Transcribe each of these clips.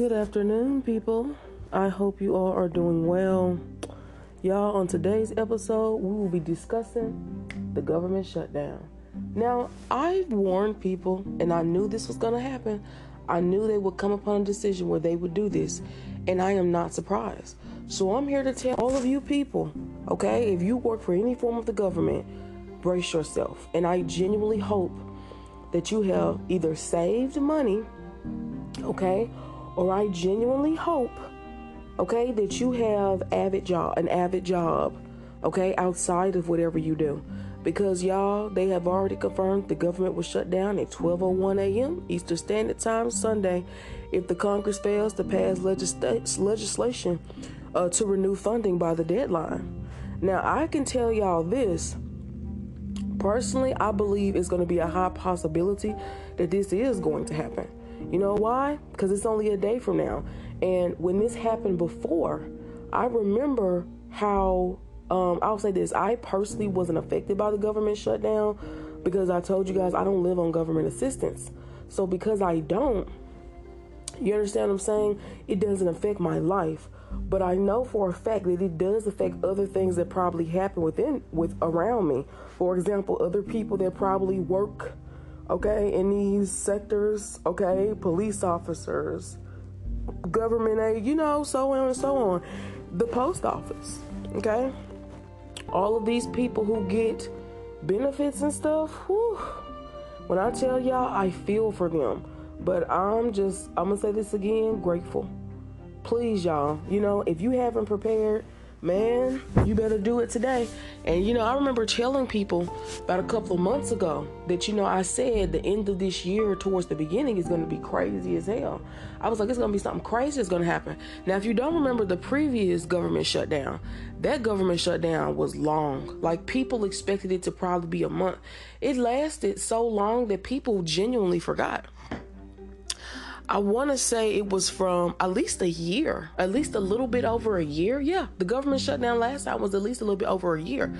Good afternoon, people. I hope you all are doing well. Y'all, on today's episode, we will be discussing the government shutdown. Now, I've warned people, and I knew this was going to happen. I knew they would come upon a decision where they would do this, and I am not surprised. So, I'm here to tell all of you people, okay, if you work for any form of the government, brace yourself. And I genuinely hope that you have either saved money, okay, or I genuinely hope, okay, that you have avid job, an avid job, okay, outside of whatever you do. Because y'all, they have already confirmed the government will shut down at 12:01 a.m. Eastern Standard Time Sunday if the Congress fails to pass legis- legislation uh, to renew funding by the deadline. Now, I can tell y'all this. Personally, I believe it's going to be a high possibility that this is going to happen. You know why? Because it's only a day from now. And when this happened before, I remember how, um, I'll say this I personally wasn't affected by the government shutdown because I told you guys I don't live on government assistance. So because I don't, you understand what I'm saying? It doesn't affect my life. But I know for a fact that it does affect other things that probably happen within with around me. For example, other people that probably work okay, in these sectors, okay, police officers, government aid, you know, so on and so on. The post office, okay? All of these people who get benefits and stuff, whew, when I tell y'all, I feel for them. But I'm just, I'm gonna say this again, grateful. Please, y'all, you know, if you haven't prepared, man, you better do it today. And you know, I remember telling people about a couple of months ago that you know I said the end of this year towards the beginning is going to be crazy as hell. I was like, it's going to be something crazy that's going to happen. Now, if you don't remember the previous government shutdown, that government shutdown was long. Like people expected it to probably be a month. It lasted so long that people genuinely forgot. I want to say it was from at least a year, at least a little bit over a year. Yeah, the government shutdown last time was at least a little bit over a year.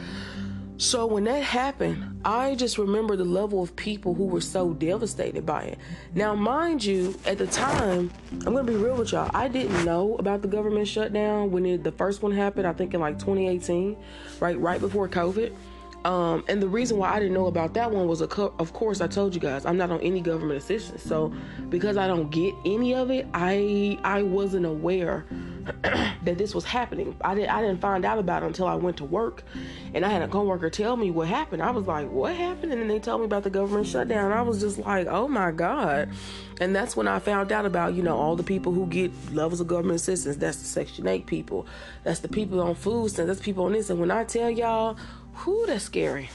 So when that happened, I just remember the level of people who were so devastated by it. Now, mind you, at the time, I'm gonna be real with y'all. I didn't know about the government shutdown when it, the first one happened. I think in like 2018, right, right before COVID. Um, and the reason why I didn't know about that one was, co- of course, I told you guys I'm not on any government assistance. So because I don't get any of it, I I wasn't aware that this was happening. I didn't I didn't find out about it until I went to work, and I had a coworker tell me what happened. I was like, "What happened?" And then they told me about the government shutdown. I was just like, "Oh my god!" And that's when I found out about you know all the people who get levels of government assistance. That's the Section Eight people. That's the people on food stamps. That's people on this. And when I tell y'all Whew, that's scary.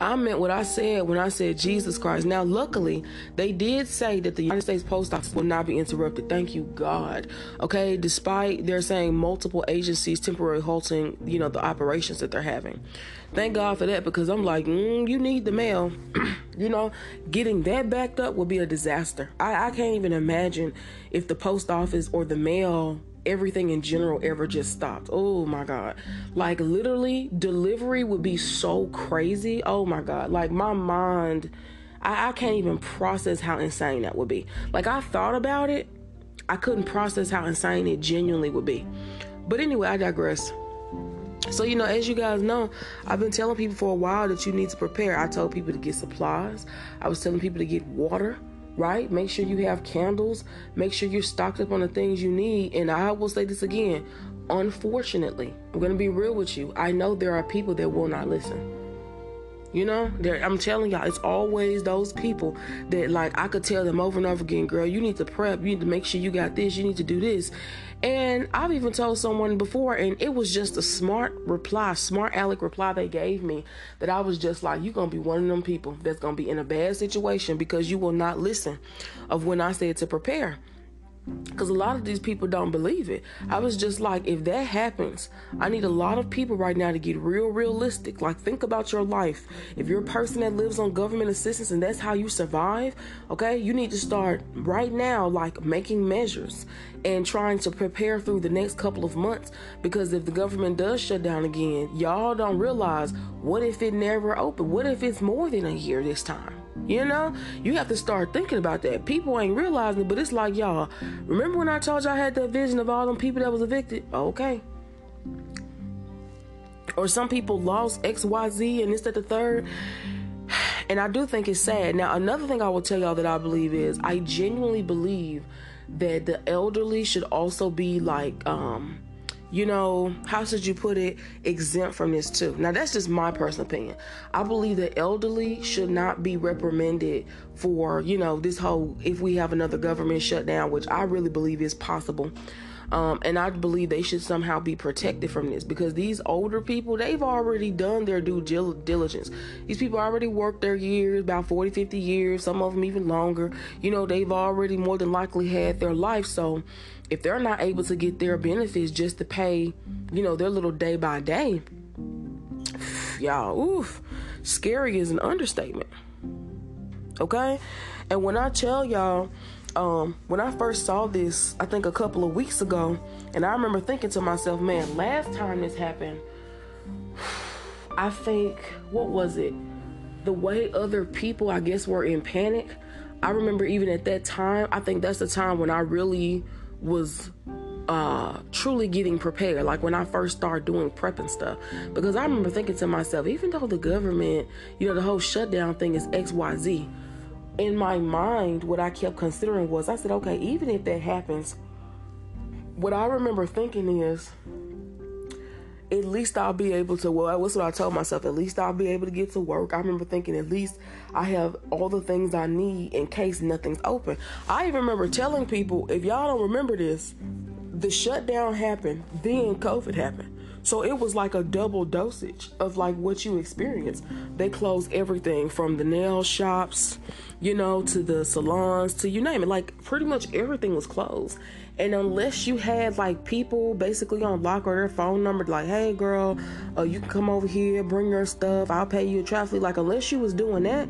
I meant what I said when I said Jesus Christ. Now, luckily, they did say that the United States Post Office will not be interrupted. Thank you, God. Okay, despite they're saying multiple agencies temporarily halting, you know, the operations that they're having. Thank God for that because I'm like, mm, you need the mail. you know, getting that backed up will be a disaster. I, I can't even imagine if the post office or the mail everything in general ever just stopped. Oh my God. Like literally, delivery would be so crazy. Oh my God. Like my mind, I, I can't even process how insane that would be. Like I thought about it, I couldn't process how insane it genuinely would be. But anyway, I digress. So, you know, as you guys know, I've been telling people for a while that you need to prepare. I told people to get supplies, I was telling people to get water right? Make sure you have candles. Make sure you're stocked up on the things you need. And I will say this again unfortunately, I'm going to be real with you. I know there are people that will not listen. You know, I'm telling y'all, it's always those people that, like, I could tell them over and over again, girl, you need to prep. You need to make sure you got this. You need to do this. And I've even told someone before, and it was just a smart reply, smart aleck reply they gave me that I was just like, you're to be one of them people that's to be in a bad situation because you will not listen of when I said to prepare. Because a lot of these people don't believe it. I was just like, if that happens, I need a lot of people right now to get real realistic. Like, think about your life. If you're a person that lives on government assistance and that's how you survive, okay, you need to start right now, like making measures and trying to prepare through the next couple of months. Because if the government does shut down again, y'all don't realize what if it never opened? What if it's more than a year this time? You know, you have to start thinking about that. People ain't realizing it, but it's like y'all. Remember when I told y'all I had that vision of all them people that was evicted? Okay. Or some people lost X, Y, Z, and this, that, the third. And I do think it's sad. Now, another thing I will tell y'all that I believe is I genuinely believe that the elderly should also be like um you know, how should you put it, exempt from this too. Now, that's just my personal opinion. I believe that elderly should not be reprimanded for, you know, this whole if we have another government shutdown, which I really believe is possible. Um, and I believe they should somehow be protected from this because these older people, they've already done their due diligence. These people already worked their years, about 40, 50 years, some of them even longer. You know, they've already more than likely had their life. So if they're not able to get their benefits just to pay, you know, their little day by day, y'all, oof, scary is an understatement. Okay? And when I tell y'all, um, when I first saw this, I think a couple of weeks ago, and I remember thinking to myself, man, last time this happened, I think, what was it? The way other people, I guess, were in panic. I remember even at that time, I think that's the time when I really was uh, truly getting prepared, like when I first started doing prep and stuff. Because I remember thinking to myself, even though the government, you know, the whole shutdown thing is XYZ, in my mind, what I kept considering was I said, okay, even if that happens, what I remember thinking is, at least I'll be able to. Well, what's what I told myself. At least I'll be able to get to work. I remember thinking, at least I have all the things I need in case nothing's open. I even remember telling people, if y'all don't remember this, the shutdown happened, then COVID happened. So it was like a double dosage of like what you experience. They closed everything from the nail shops, you know, to the salons, to you name it. Like pretty much everything was closed. And unless you had like people basically on lock or their phone number, like, hey girl, uh, you can come over here, bring your stuff, I'll pay you a traffic. Like unless you was doing that,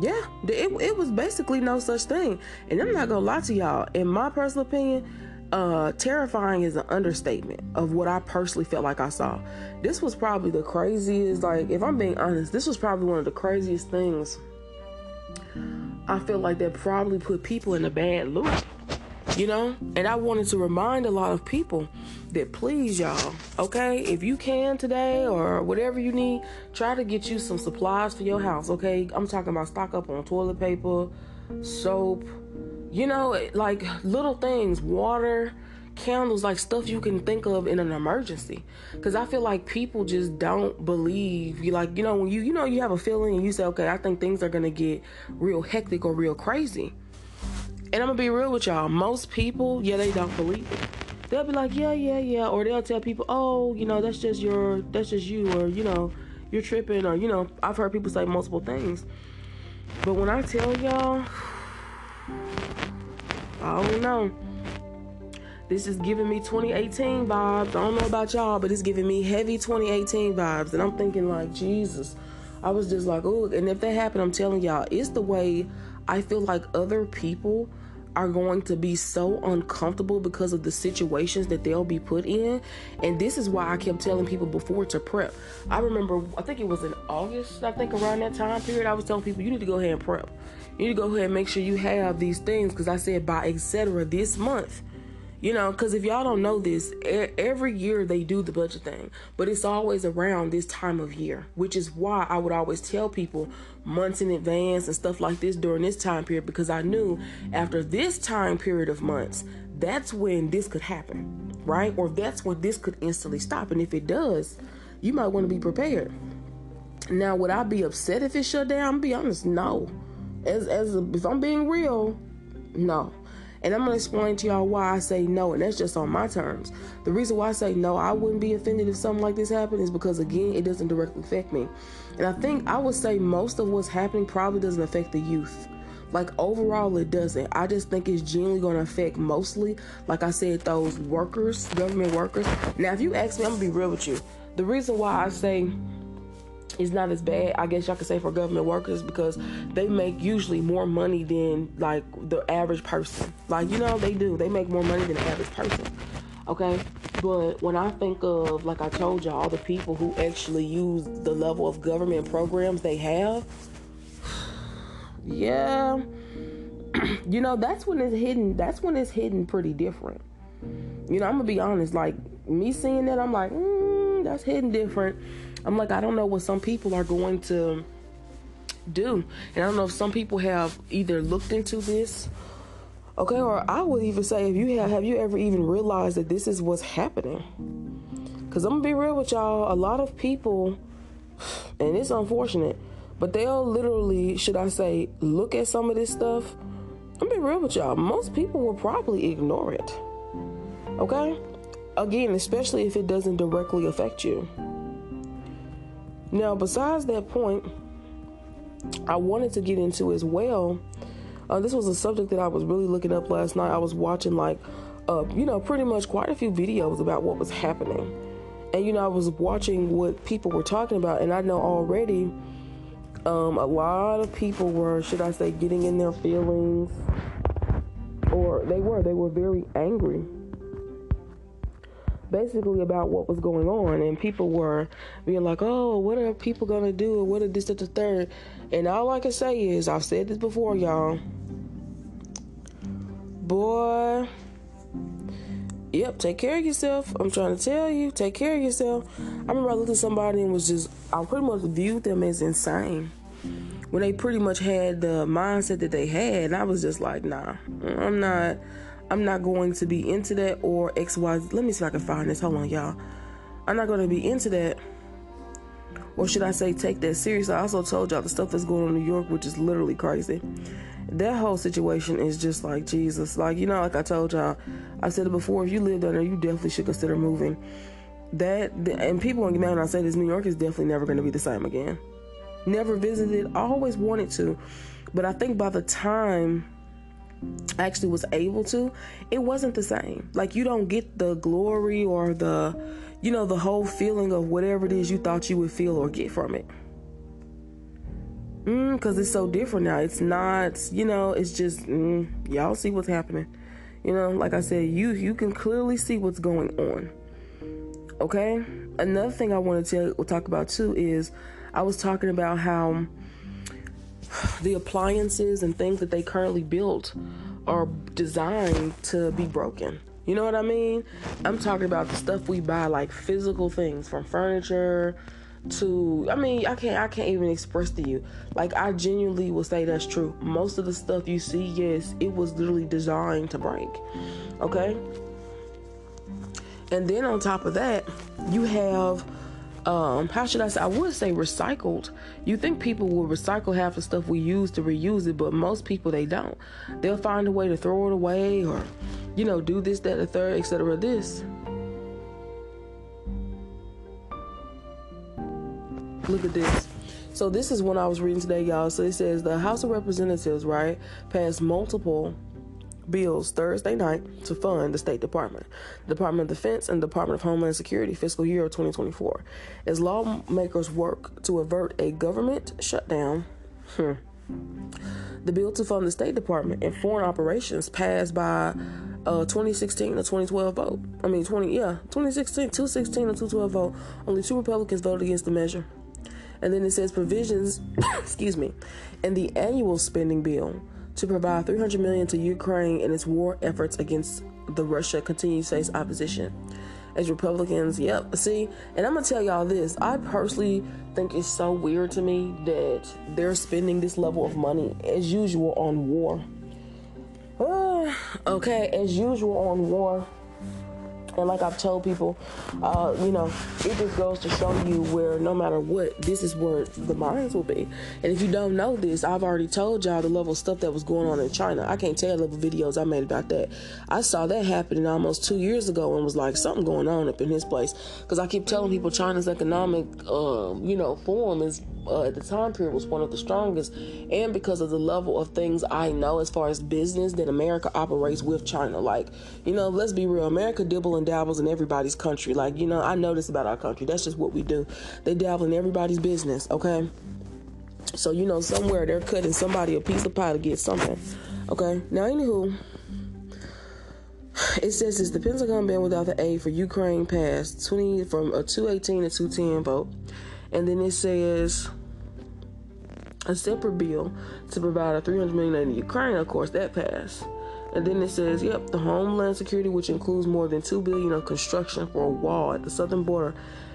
yeah, it, it was basically no such thing. And I'm not gonna lie to y'all. In my personal opinion, uh, terrifying is an understatement of what I personally felt like I saw. This was probably the craziest, like, if I'm being honest, this was probably one of the craziest things I feel like that probably put people in a bad loop, you know? And I wanted to remind a lot of people that please, y'all, okay, if you can today or whatever you need, try to get you some supplies for your house, okay? I'm talking about stock up on toilet paper, soap, you know, like little things, water, candles, like stuff you can think of in an emergency. Because I feel like people just don't believe you. Like you know, when you you know you have a feeling and you say, okay, I think things are gonna get real hectic or real crazy. And I'm gonna be real with y'all. Most people, yeah, they don't believe it. They'll be like, yeah, yeah, yeah, or they'll tell people, oh, you know, that's just your, that's just you, or you know, you're tripping, or you know, I've heard people say multiple things. But when I tell y'all I don't know. This is giving me 2018 vibes. I don't know about y'all, but it's giving me heavy 2018 vibes. And I'm thinking, like, Jesus. I was just like, oh, and if that happened, I'm telling y'all, it's the way I feel like other people are going to be so uncomfortable because of the situations that they'll be put in. And this is why I kept telling people before to prep. I remember, I think it was in August, I think around that time period, I was telling people, you need to go ahead and prep. You need to go ahead and make sure you have these things because I said by etc. this month. You know, because if y'all don't know this, every year they do the budget thing, but it's always around this time of year, which is why I would always tell people months in advance and stuff like this during this time period because I knew after this time period of months, that's when this could happen, right? Or that's when this could instantly stop. And if it does, you might want to be prepared. Now, would I be upset if it shut down? Be honest, no. As as if I'm being real, no. And I'm gonna explain to y'all why I say no, and that's just on my terms. The reason why I say no, I wouldn't be offended if something like this happened is because again, it doesn't directly affect me. And I think I would say most of what's happening probably doesn't affect the youth. Like overall, it doesn't. I just think it's generally going to affect mostly, like I said, those workers, government workers. Now, if you ask me, I'm gonna be real with you. The reason why I say it's not as bad, I guess y'all could say for government workers because they make usually more money than like the average person. Like you know, they do. They make more money than the average person. Okay, but when I think of, like I told y'all, all the people who actually use the level of government programs they have, yeah, you know, that's when it's hidden. That's when it's hidden pretty different. You know, I'm gonna be honest. Like me seeing that, I'm like, mm, that's hidden different. I'm like, I don't know what some people are going to do, and I don't know if some people have either looked into this Okay, or I would even say if you have have you ever even realized that this is what's happening? Cause I'm gonna be real with y'all, a lot of people and it's unfortunate, but they'll literally, should I say, look at some of this stuff. I'm be real with y'all. Most people will probably ignore it. Okay? Again, especially if it doesn't directly affect you. Now, besides that point, I wanted to get into as well. Uh, this was a subject that I was really looking up last night. I was watching like, uh, you know, pretty much quite a few videos about what was happening, and you know, I was watching what people were talking about, and I know already, um, a lot of people were, should I say, getting in their feelings, or they were, they were very angry basically about what was going on and people were being like oh what are people gonna do what are this that the third and all i can say is i've said this before y'all boy. Yep, take care of yourself. I'm trying to tell you, take care of yourself. I remember I looked at somebody and was just, I pretty much viewed them as insane. When they pretty much had the mindset that they had, and I was just like, nah, I'm not, I'm not going to be into that or X, Y. Let me see if I can find this. Hold on, y'all. I'm not going to be into that. Or should I say, take that seriously? I also told y'all the stuff that's going on in New York, which is literally crazy that whole situation is just like Jesus. Like, you know, like I told y'all, I said it before, if you live down there, you definitely should consider moving. That, and people won't when I say this, New York is definitely never going to be the same again. Never visited, always wanted to. But I think by the time actually was able to, it wasn't the same. Like, you don't get the glory or the, you know, the whole feeling of whatever it is you thought you would feel or get from it Mm, because mm, it's so different now. It's not, you know, it's just mm, y'all see what's happening. You know, like I said, you you can clearly see what's going on. Okay. Another thing I want to tell, talk about too is I was talking about how the appliances and things that they currently built are designed to be broken. You know what I mean? I'm talking about the stuff we buy, like physical things from furniture to I mean I can't I can't even express to you like I genuinely will say that's true most of the stuff you see yes it was literally designed to break okay and then on top of that you have um how should I say I would say recycled you think people will recycle half the stuff we use to reuse it but most people they don't they'll find a way to throw it away or you know do this that the third etc this Look at this. So this is one I was reading today, y'all. So it says the House of Representatives, right, passed multiple bills Thursday night to fund the State Department, Department of Defense, and Department of Homeland Security fiscal year of 2024 as lawmakers work to avert a government shutdown. Hmm. The bill to fund the State Department and foreign operations passed by uh 2016 to 2012 vote. I mean 20 yeah, 2016, 216 and 212 vote. Only two Republicans voted against the measure. And then it says provisions, excuse me, in the annual spending bill to provide 300 million to Ukraine in its war efforts against the Russia continues to face opposition. As Republicans, yep. See, and I'm gonna tell y'all this. I personally think it's so weird to me that they're spending this level of money as usual on war. Uh, okay, as usual on war. And like I've told people, uh, you know, it just goes to show you where no matter what, this is where the minds will be. And if you don't know this, I've already told y'all the level of stuff that was going on in China. I can't tell the level videos I made about that. I saw that happening almost two years ago and was like, something going on up in his place. Because I keep telling people China's economic, uh, you know, form is uh, at the time period was one of the strongest, and because of the level of things I know as far as business that America operates with China. Like, you know, let's be real, America dibble and dabbles in everybody's country. Like, you know, I know this about our country. That's just what we do. They dabble in everybody's business, okay? So, you know, somewhere they're cutting somebody a piece of pie to get something. Okay? Now, anywho, it says it's the Pentagon ban without the aid for Ukraine passed 20 from a 218 to 210 vote. And then it says a separate bill to provide a 300 million to Ukraine. Of course, that passed. And then it says, yep, the Homeland Security, which includes more than two billion of construction for a wall at the southern border,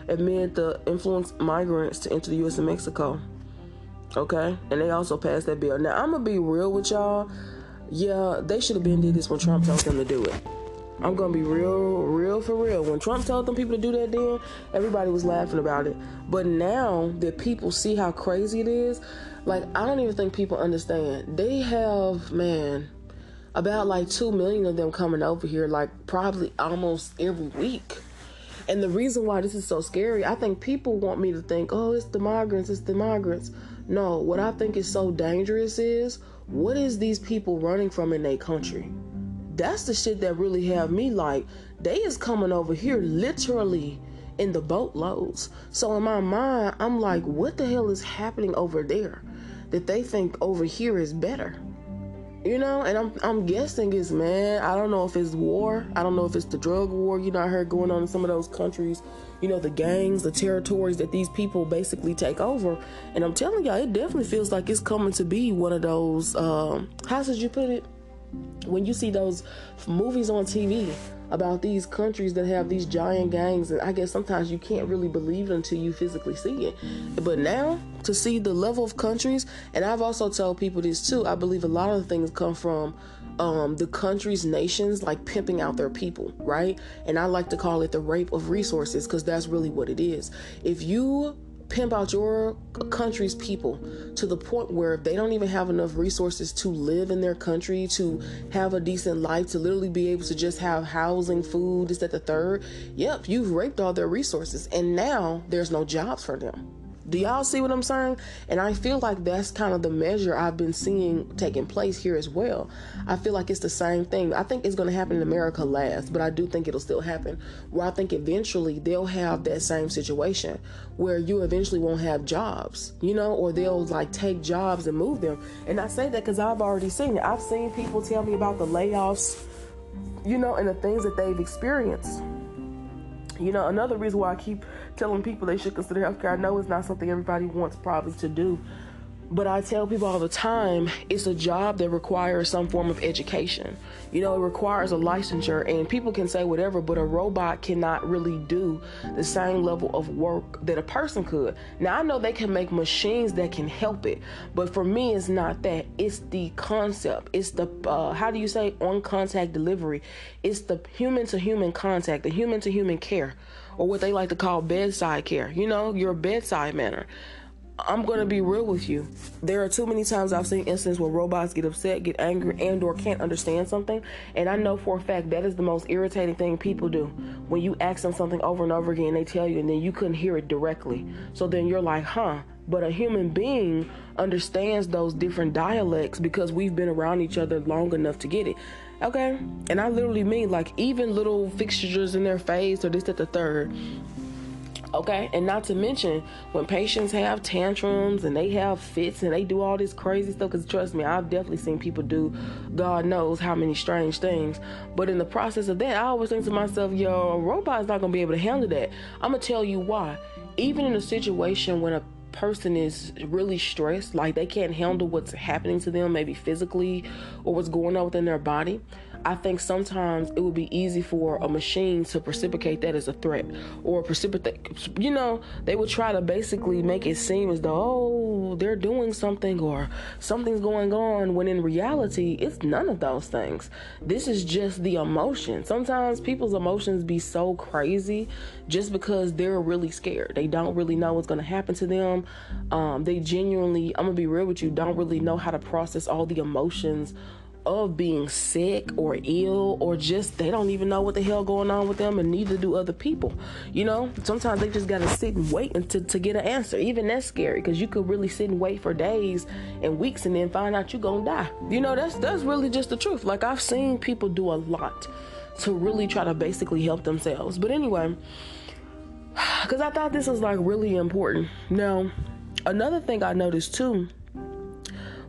amid the influence migrants to enter the U.S. and Mexico. Okay, and they also passed that bill. Now I'm gonna be real with y'all. Yeah, they should have been did this when Trump told them to do it. I'm gonna be real, real for real. When Trump told them people to do that, then everybody was laughing about it. But now that people see how crazy it is, like I don't even think people understand. They have man about like two million of them coming over here, like probably almost every week. And the reason why this is so scary, I think people want me to think, oh, it's the migrants, it's the migrants. No, what I think is so dangerous is what is these people running from in their country? That's the shit that really have me like, they is coming over here literally in the boatloads. So in my mind, I'm like, what the hell is happening over there that they think over here is better? You know, and I'm I'm guessing it's man. I don't know if it's war. I don't know if it's the drug war. You know, I heard going on in some of those countries. You know, the gangs, the territories that these people basically take over. And I'm telling y'all, it definitely feels like it's coming to be one of those. Um, how should you put it? When you see those movies on TV about these countries that have these giant gangs, and I guess sometimes you can't really believe it until you physically see it. But now to see the level of countries, and I've also told people this too. I believe a lot of things come from um, the countries, nations like pimping out their people, right? And I like to call it the rape of resources because that's really what it is. If you pimp out your country's people to the point where they don't even have enough resources to live in their country, to have a decent life, to literally be able to just have housing, food, is that the third? Yep, you've raped all their resources, and now there's no jobs for them. Do y'all see what I'm saying? And I feel like that's kind of the measure I've been seeing taking place here as well. I feel like it's the same thing. I think it's going to happen in America last, but I do think it'll still happen. Where I think eventually they'll have that same situation where you eventually won't have jobs, you know, or they'll like take jobs and move them. And I say that because I've already seen it. I've seen people tell me about the layoffs, you know, and the things that they've experienced. You know, another reason why I keep telling people they should consider healthcare, I know it's not something everybody wants probably to do, but I tell people all the time it's a job that requires some form of education. You know, it requires a licensure, and people can say whatever, but a robot cannot really do the same level of work that a person could. Now, I know they can make machines that can help it, but for me, it's not that. It's the concept, it's the, uh, how do you say, on contact delivery. It's the human to human contact, the human to human care, or what they like to call bedside care, you know, your bedside manner. I'm gonna be real with you. There are too many times I've seen instances where robots get upset, get angry, and or can't understand something. And I know for a fact that is the most irritating thing people do. When you ask them something over and over again, they tell you, and then you couldn't hear it directly. So then you're like, huh. But a human being understands those different dialects because we've been around each other long enough to get it. Okay? And I literally mean like even little fixtures in their face or this, that, the third Okay, and not to mention when patients have tantrums and they have fits and they do all this crazy stuff. Because trust me, I've definitely seen people do God knows how many strange things. But in the process of that, I always think to myself, yo, a robot's not gonna be able to handle that. I'm gonna tell you why. Even in a situation when a person is really stressed, like they can't handle what's happening to them, maybe physically or what's going on within their body, I think sometimes it would be easy for a machine to precipitate that as a threat or precipitate, you know, they would try to basically make it seem as though, oh, they're doing something or something's going on when in reality, it's none of those things. This is just the emotion. Sometimes people's emotions be so crazy just because they're really scared. They don't really know what's going to happen to them. Um, they genuinely, I'm going to be real with you, don't really know how to process all the emotions of being sick or ill or just they don't even know what the hell going on with them and neither do other people. You know sometimes they just gotta sit and wait until to get an answer. Even that's scary because you could really sit and wait for days and weeks and then find out you're gonna die. You know that's that's really just the truth. Like i've seen people do a lot to really try to basically help themselves. But anyway because i thought this was like really important. Now another thing i noticed too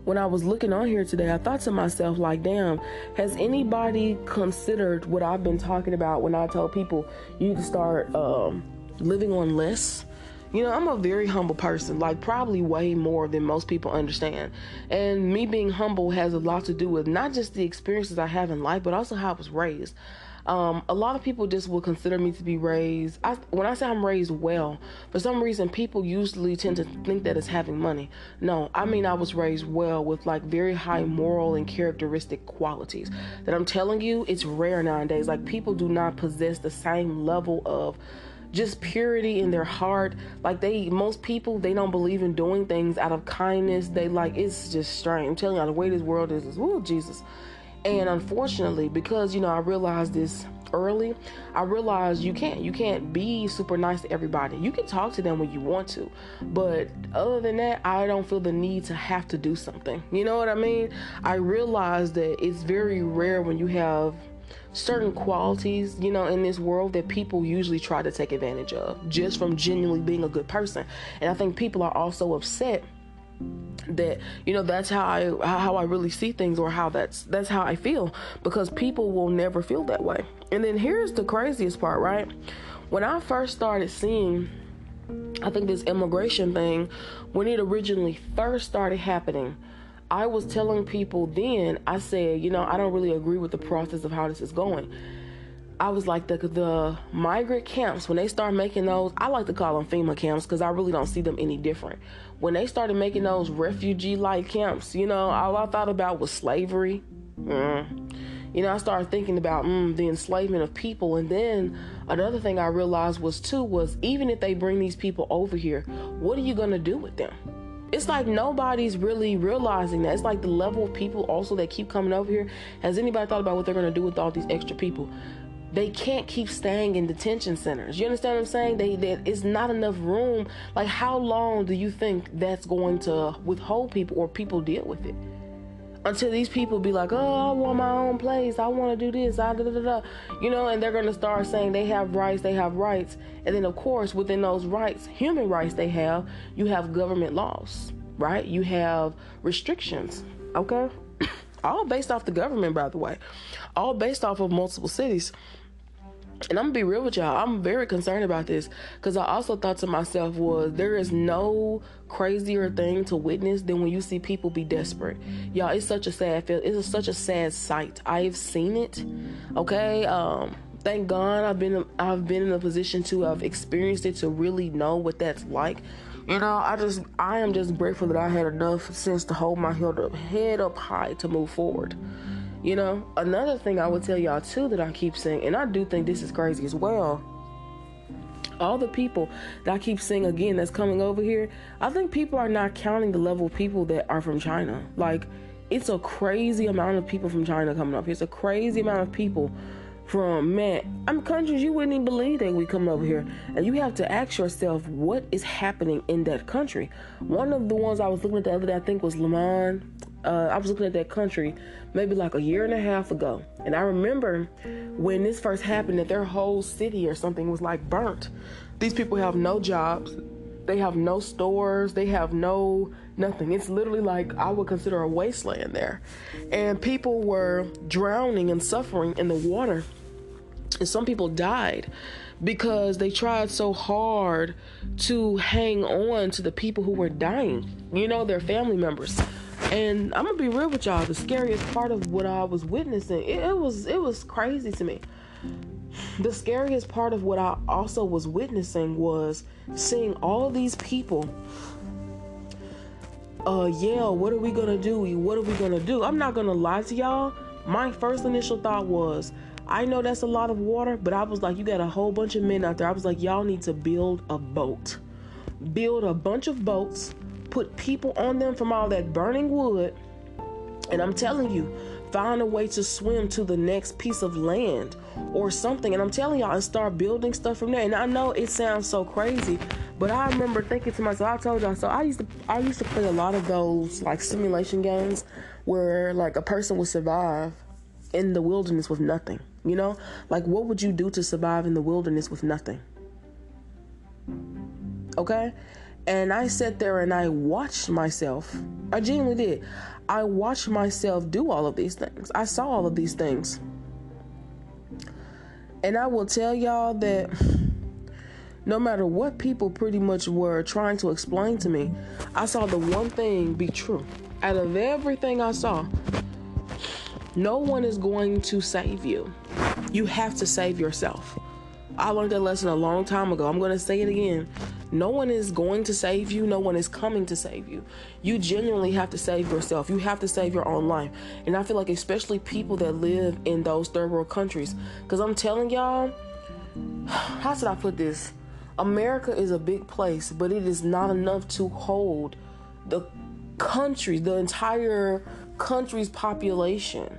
when I was looking on here today, I thought to myself, like, damn, has anybody considered what I've been talking about when I tell people you to start um, living on less? You know, I'm a very humble person, like probably way more than most people understand. And me being humble has a lot to do with not just the experiences I have in life, but also how I was raised. Um, a lot of people just will consider me to be raised. I, when I say I'm raised well, for some reason, people usually tend to think that it's having money. No, I mean I was raised well with like very high moral and characteristic qualities. That I'm telling you, it's rare nowadays. Like people do not possess the same level of just purity in their heart. Like they, most people, they don't believe in doing things out of kindness. They like it's just strange. I'm telling you, the way this world is, is oh Jesus. And unfortunately, because you know, I realized this early, I realized you can't you can't be super nice to everybody. You can talk to them when you want to, but other than that, I don't feel the need to have to do something. You know what I mean? I realized that it's very rare when you have certain qualities, you know, in this world that people usually try to take advantage of just from genuinely being a good person. And I think people are also upset that you know that's how I how I really see things or how that's that's how I feel because people will never feel that way. And then here's the craziest part, right? When I first started seeing I think this immigration thing when it originally first started happening, I was telling people then, I said, you know, I don't really agree with the process of how this is going. I was like the the migrant camps when they start making those. I like to call them FEMA camps because I really don't see them any different. When they started making those refugee like camps, you know, all I thought about was slavery. Mm. You know, I started thinking about mm, the enslavement of people, and then another thing I realized was too was even if they bring these people over here, what are you gonna do with them? It's like nobody's really realizing that. It's like the level of people also that keep coming over here. Has anybody thought about what they're gonna do with all these extra people? They can't keep staying in detention centers. You understand what I'm saying? They there is not enough room. Like how long do you think that's going to withhold people or people deal with it? Until these people be like, oh, I want my own place. I want to do this. I da, da, da, da. You know, and they're going to start saying they have rights, they have rights. And then, of course, within those rights, human rights they have, you have government laws, right? You have restrictions, okay? all based off the government, by the way, all based off of multiple cities. And I'm gonna be real with y'all. I'm very concerned about this because I also thought to myself was there is no crazier thing to witness than when you see people be desperate. Y'all, it's such a sad feel. It's such a sad sight. I've seen it. Okay. Um. Thank God I've been I've been in a position to have experienced it to really know what that's like. You know, I just I am just grateful that I had enough sense to hold my head up head up high to move forward. You know, another thing I would tell y'all too that I keep saying, and I do think this is crazy as well. All the people that I keep seeing again that's coming over here, I think people are not counting the level of people that are from China. Like, it's a crazy amount of people from China coming up. Here. It's a crazy amount of people from man, I'm countries you wouldn't even believe that we come over here, and you have to ask yourself what is happening in that country. One of the ones I was looking at the other day, I think was Lemon. Uh, I was looking at that country maybe like a year and a half ago, and I remember when this first happened that their whole city or something was like burnt. These people have no jobs, they have no stores, they have no nothing. It's literally like I would consider a wasteland there. And people were drowning and suffering in the water. And some people died because they tried so hard to hang on to the people who were dying. You know, their family members. And I'm gonna be real with y'all. The scariest part of what I was witnessing, it, it was it was crazy to me. The scariest part of what I also was witnessing was seeing all these people uh yeah, what are we gonna do? What are we gonna do? I'm not gonna lie to y'all. My first initial thought was, I know that's a lot of water, but I was like, you got a whole bunch of men out there. I was like, y'all need to build a boat. Build a bunch of boats, put people on them from all that burning wood, and I'm telling you, find a way to swim to the next piece of land or something. And I'm telling y'all, and start building stuff from there. And I know it sounds so crazy, but I remember thinking to myself, I told y'all, so I used to I used to play a lot of those like simulation games where like a person would survive in the wilderness with nothing. You know? Like what would you do to survive in the wilderness with nothing? Okay? And I sat there and I watched myself. I genuinely did. I watched myself do all of these things. I saw all of these things. And I will tell y'all that no matter what people pretty much were trying to explain to me, I saw the one thing be true. Out of everything I saw, no one is going to save you. You have to save yourself. I learned that lesson a long time ago. I'm going to say it again. No one is going to save you. No one is coming to save you. You genuinely have to save yourself. You have to save your own life. And I feel like, especially people that live in those third world countries, because I'm telling y'all, how should I put this? America is a big place, but it is not enough to hold the country, the entire country's population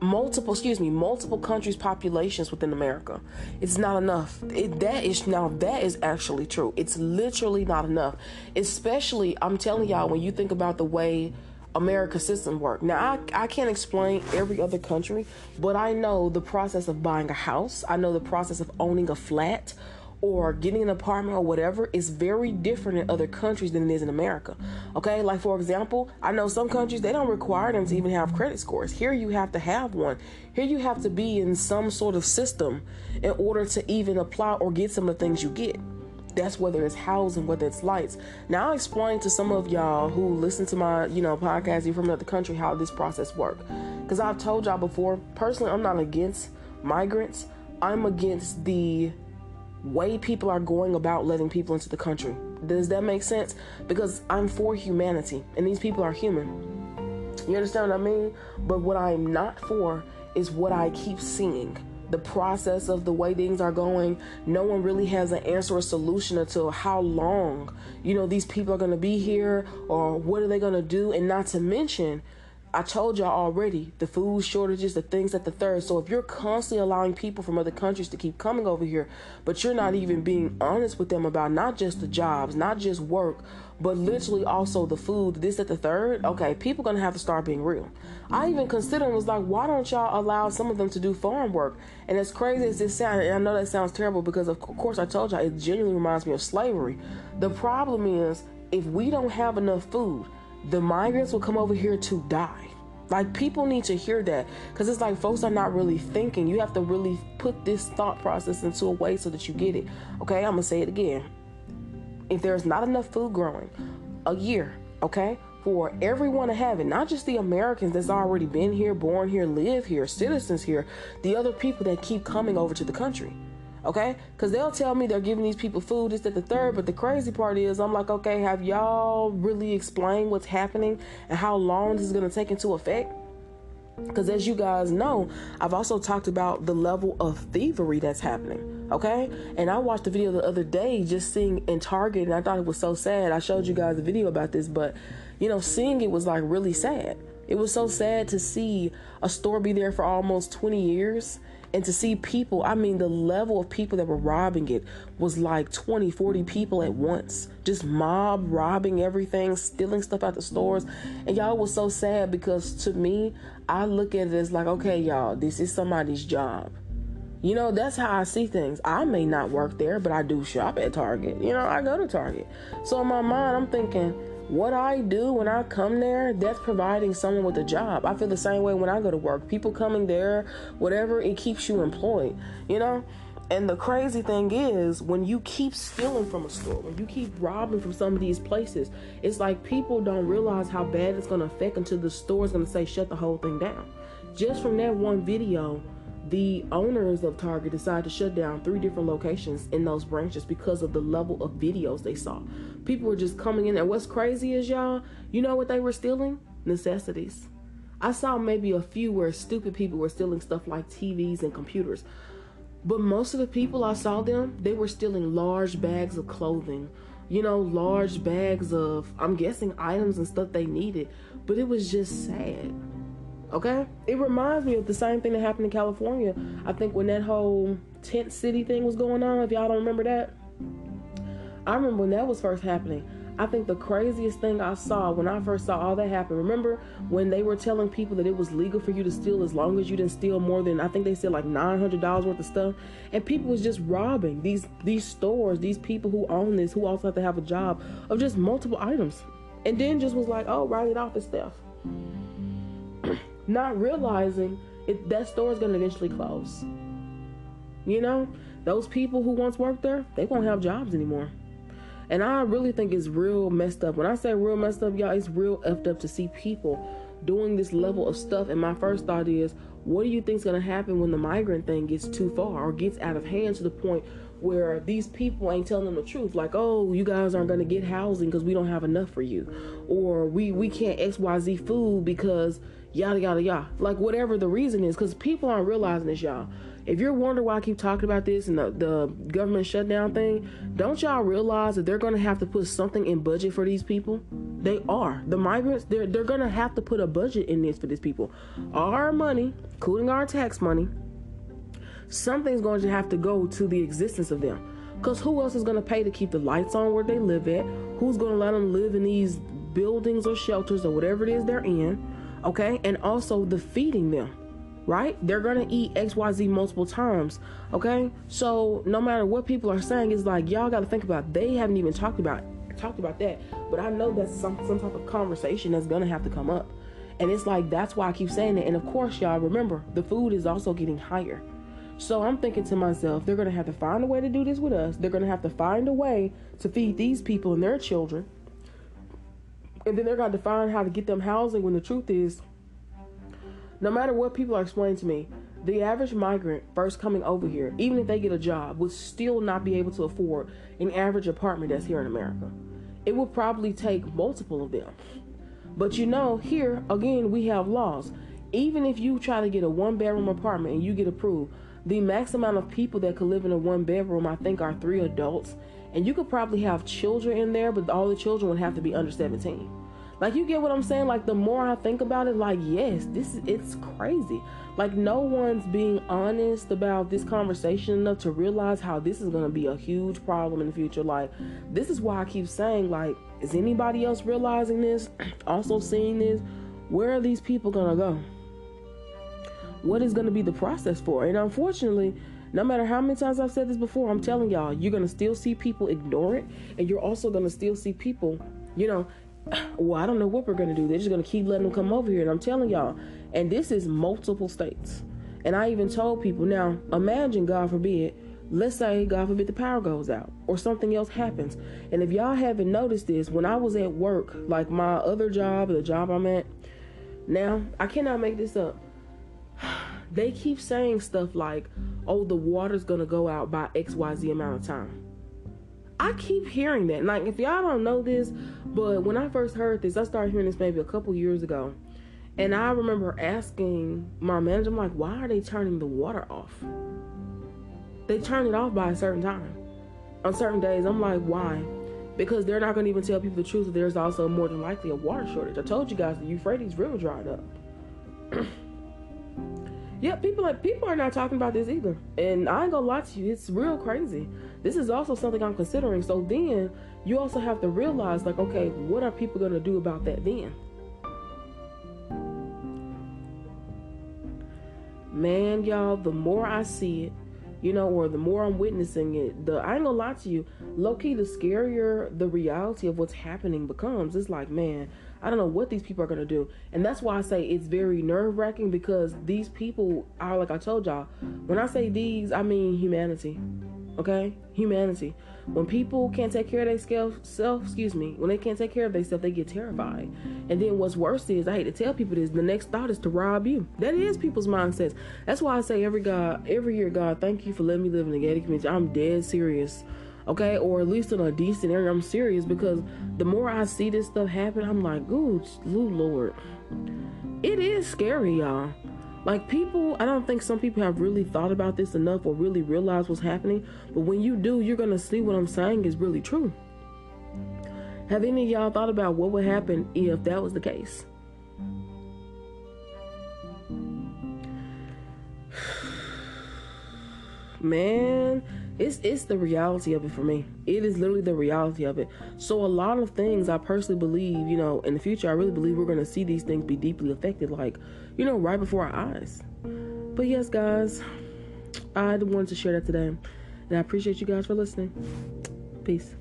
multiple excuse me multiple countries populations within america. It's not enough. It, that is now that is actually true. It's literally not enough. Especially i'm telling y'all when you think about the way america's system work. Now I, I can't explain every other country but i know the process of buying a house. I know the process of owning a flat or getting an apartment or whatever is very different in other countries than it is in America. Okay, like for example, I know some countries they don't require them to even have credit scores. Here you have to have one. Here you have to be in some sort of system in order to even apply or get some of the things you get. That's whether it's housing, whether it's lights. Now I explain to some of y'all who listen to my, you know, podcast, you from another country, how this process works. Because I've told y'all before, personally, I'm not against migrants. I'm against the way people are going about letting people into the country. Does that make sense? Because I'm for humanity and these people are human. You understand what I mean? But what I'm not for is what I keep seeing. The process of the way things are going, no one really has an answer or solution until how long, you know, these people are going to be here or what are they going to do. And not to mention, I told y'all already the food shortages, the things at the third. So if you're constantly allowing people from other countries to keep coming over here, but you're not even being honest with them about not just the jobs, not just work, but literally also the food, this at the third, okay, people gonna have to start being real. I even considered was like, why don't y'all allow some of them to do farm work? And as crazy as this sounds, and I know that sounds terrible because of course I told y'all it genuinely reminds me of slavery. The problem is if we don't have enough food, the migrants will come over here to die. Like people need to hear that because it's like folks are not really thinking. You have to really put this thought process into a way so that you get it. Okay, I'm gonna say it again. If there's not enough food growing a year, okay, for everyone to have it, not just the Americans that's already been here, born here, live here, citizens here, the other people that keep coming over to the country okay? Because they'll tell me they're giving these people food, this, that, the third. But the crazy part is, I'm like, okay, have y'all really explained what's happening and how long this is going to take into effect? Because as you guys know, I've also talked about the level of thievery that's happening. Okay. And I watched the video the other day just seeing in Target, and I thought it was so sad. I showed you guys a video about this, but you know, seeing it was like really sad. It was so sad to see a store be there for almost 20 years and to see people i mean the level of people that were robbing it was like 20 40 people at once. Just mob robbing everything stealing stuff out the stores. And y'all was so sad because to me i look at it as like okay y'all this is somebody's job. You know that's how i see things. I may not work there but i do shop at target. You know i go to target. So in my mind i'm thinking what I do when I come there, that's providing someone with a job. I feel the same way when I go to work. People coming there, whatever, it keeps you employed, you know? And the crazy thing is, when you keep stealing from a store, when you keep robbing from some of these places, it's like people don't realize how bad it's going to affect until the store is going to say, shut the whole thing down. Just from that one video, the owners of Target decided to shut down three different locations in those branches because of the level of videos they saw. People were just coming in, and what's crazy is, y'all, you know what they were stealing? Necessities. I saw maybe a few where stupid people were stealing stuff like TVs and computers. But most of the people I saw them, they were stealing large bags of clothing, you know, large bags of, I'm guessing, items and stuff they needed. But it was just sad. Okay? It reminds me of the same thing that happened in California. I think when that whole tent city thing was going on, if y'all don't remember that. I remember when that was first happening. I think the craziest thing I saw when I first saw all that happen. Remember when they were telling people that it was legal for you to steal as long as you didn't steal more than I think they said like nine hundred dollars worth of stuff, and people was just robbing these these stores, these people who own this, who also have to have a job of just multiple items, and then just was like, oh, write it off as theft, not realizing it that store is gonna eventually close. You know, those people who once worked there, they won't have jobs anymore. And I really think it's real messed up. When I say real messed up, y'all, it's real effed up to see people doing this level of stuff. And my first thought is, what do you think's gonna happen when the migrant thing gets too far or gets out of hand to the point where these people ain't telling them the truth like oh you guys aren't going to get housing because we don't have enough for you or we we can't xyz food because yada yada yada like whatever the reason is because people aren't realizing this y'all if you're wondering why I keep talking about this and the, the government shutdown thing, don't y'all realize that they're to have to put something in budget for these people? They are. The migrants, they're, they're to have to put a budget in this for these people. Our money, including our tax money, something's going to have to go to the existence of them. Because who else is going to pay to keep the lights on where they live at? Who's going to let them live in these buildings or shelters or whatever it is they're in? Okay. And also the feeding them right? They're gonna eat XYZ multiple times. Okay? So no matter what people are saying, it's like y'all gotta think about they haven't even talked about talked about that. But I know that's some some type of conversation that's gonna have to come up. And it's like that's why I keep saying it. And of course, y'all remember the food is also getting higher. So I'm thinking to myself, they're gonna have to find a way to do this with us. They're gonna have to find a way to feed these people and their children. And then they're have to find how to get them housing when the truth is no matter what people are explaining to me, the average migrant first coming over here, even if they get a job, would still not be able to afford an average apartment that's here in America. It would probably take multiple of them. But you know, here again, we have laws. Even if you try to get a one bedroom apartment and you get approved, the max amount of people that could live in a one bedroom, I think, are three adults. And you could probably have children in there, but all the children would have to be under 17. Like you get what I'm saying? Like the more I think about it, like yes, this is it's crazy. Like no one's being honest about this conversation enough to realize how this is gonna be a huge problem in the future. Like this is why I keep saying, like, is anybody else realizing this? also seeing this? Where are these people gonna go? What is gonna be the process for? And unfortunately, no matter how many times I've said this before, I'm telling y'all, you're gonna still see people ignore it, and you're also gonna still see people, you know, well, I don't know what we're going to do. They're just going to keep letting them come over here. And I'm telling y'all, and this is multiple states. And I even told people, now imagine, God forbid, let's say, God forbid, the power goes out or something else happens. And if y'all haven't noticed this, when I was at work, like my other job, the job I'm at now, I cannot make this up. They keep saying stuff like, oh, the water's to go out by XYZ amount of time. I keep hearing that. Like, if y'all don't know this, but when I first heard this, I started hearing this maybe a couple years ago. And I remember asking my manager, I'm like, why are they turning the water off? They turn it off by a certain time. On certain days, I'm like, why? Because they're not to even tell people the truth that there's also more than likely a water shortage. I told you guys the Euphrates River dried up. yeah, people like people are not talking about this either. And I ain't gonna lie to you, it's real crazy. This is also something I'm considering. So then you also have to realize, like, okay, what are people gonna do about that then? Man, y'all, the more I see it, you know, or the more I'm witnessing it, the I ain't gonna lie to you, low key, the scarier the reality of what's happening becomes. It's like, man, I don't know what these people are gonna do, and that's why I say it's very nerve wracking because these people are like I told y'all. When I say these, I mean humanity. Okay, humanity. When people can't take care of their self, excuse me, when they can't take care of themselves, they get terrified. And then what's worse is, I hate to tell people this, the next thought is to rob you. That is people's mindsets. That's why I say every God, every year, God, thank you for letting me live in the gated community. I'm dead serious. Okay, or at least in a decent area, I'm serious because the more I see this stuff happen, I'm like, good Lord. It is scary, y'all. Like people, I don't think some people have really thought about this enough or really realized what's happening. But when you do, you're gonna see what I'm saying is really true. Have any of y'all thought about what would happen if that was the case? Man, it's it's the reality of it for me. It is literally the reality of it. So a lot of things I personally believe, you know, in the future I really believe we're gonna see these things be deeply affected, like, you know, right before our eyes. But yes, guys, I wanted to share that today. And I appreciate you guys for listening. Peace.